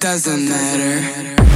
doesn't matter.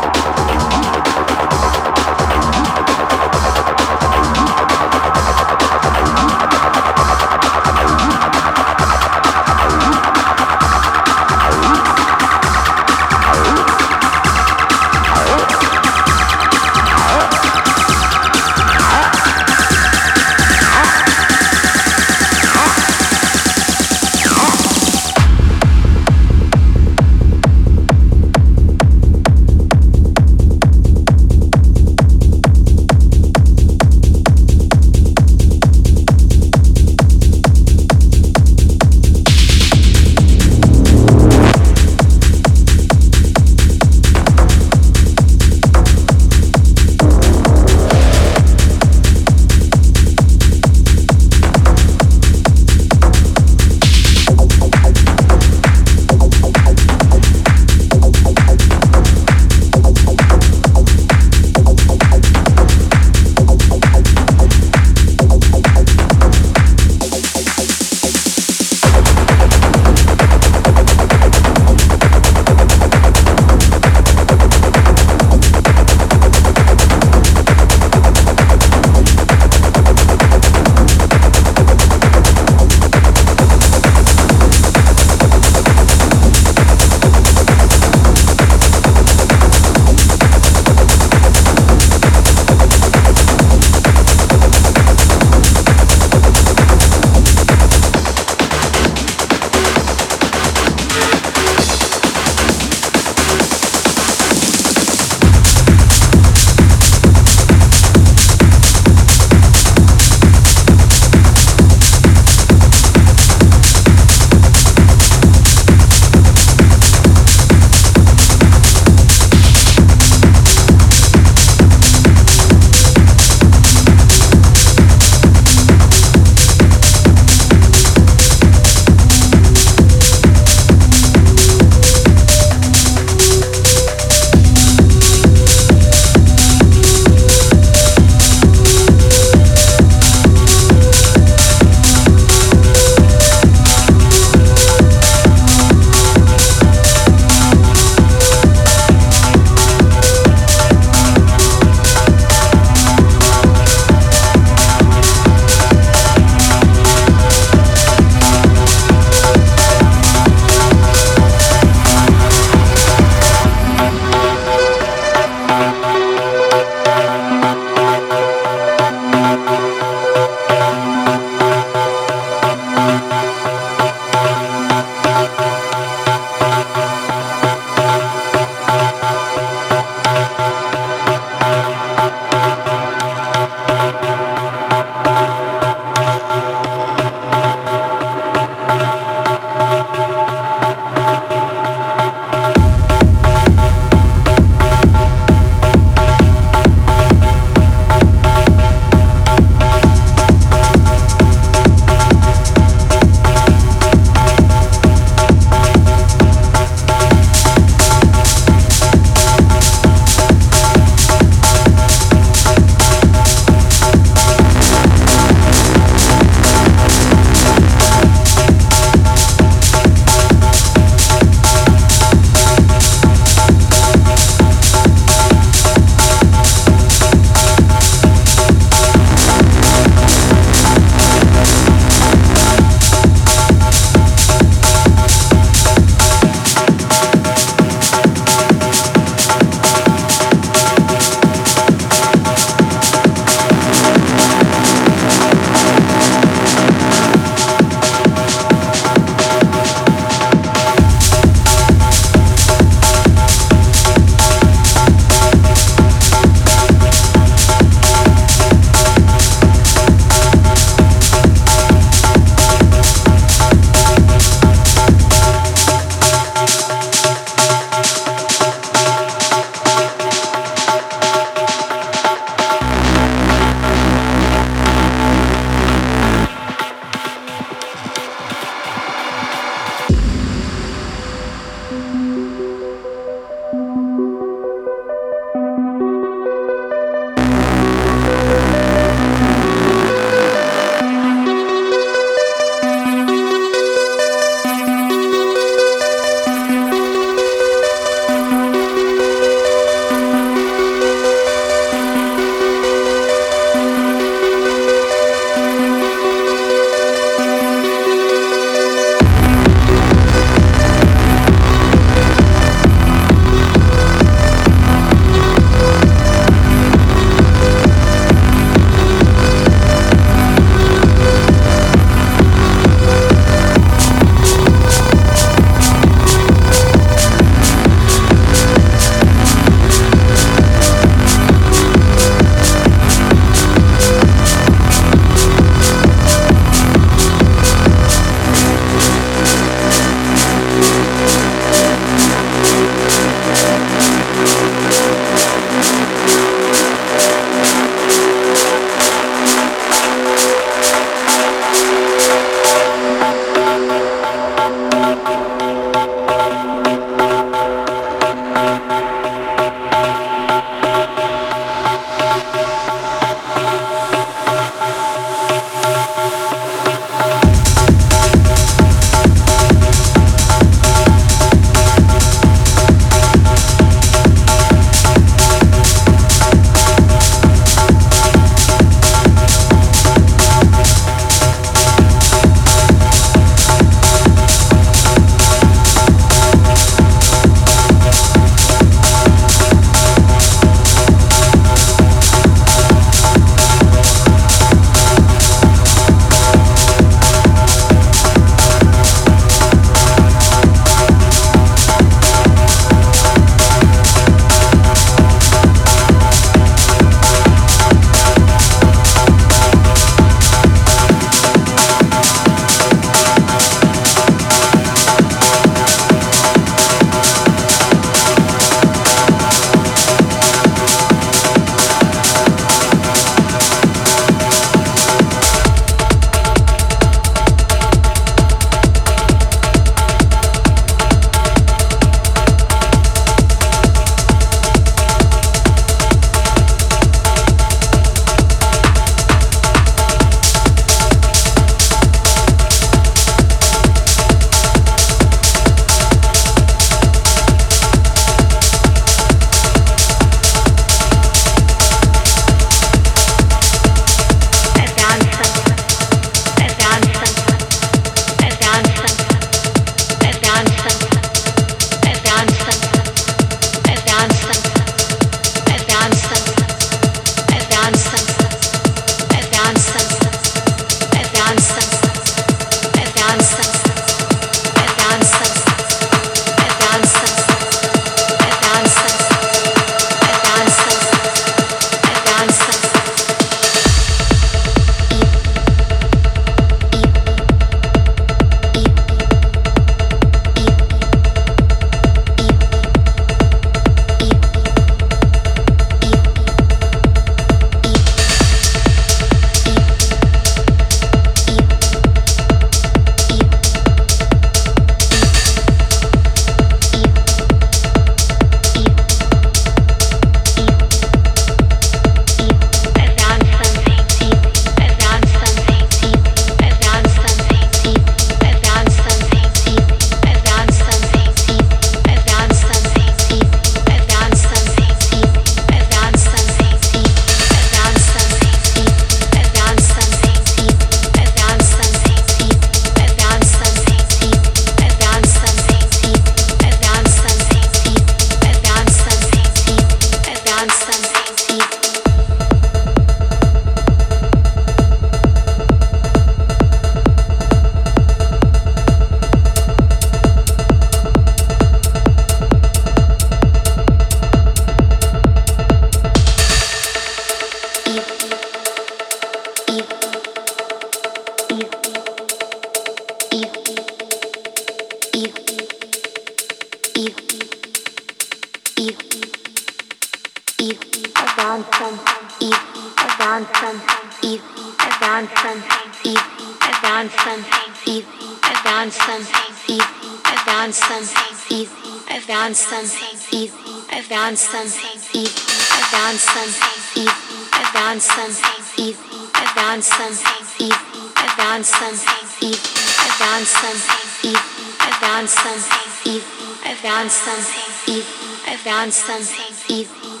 Found something. I found something. I found something. I found something. I found something. I found something. I found something. I found something. I found something. I found something.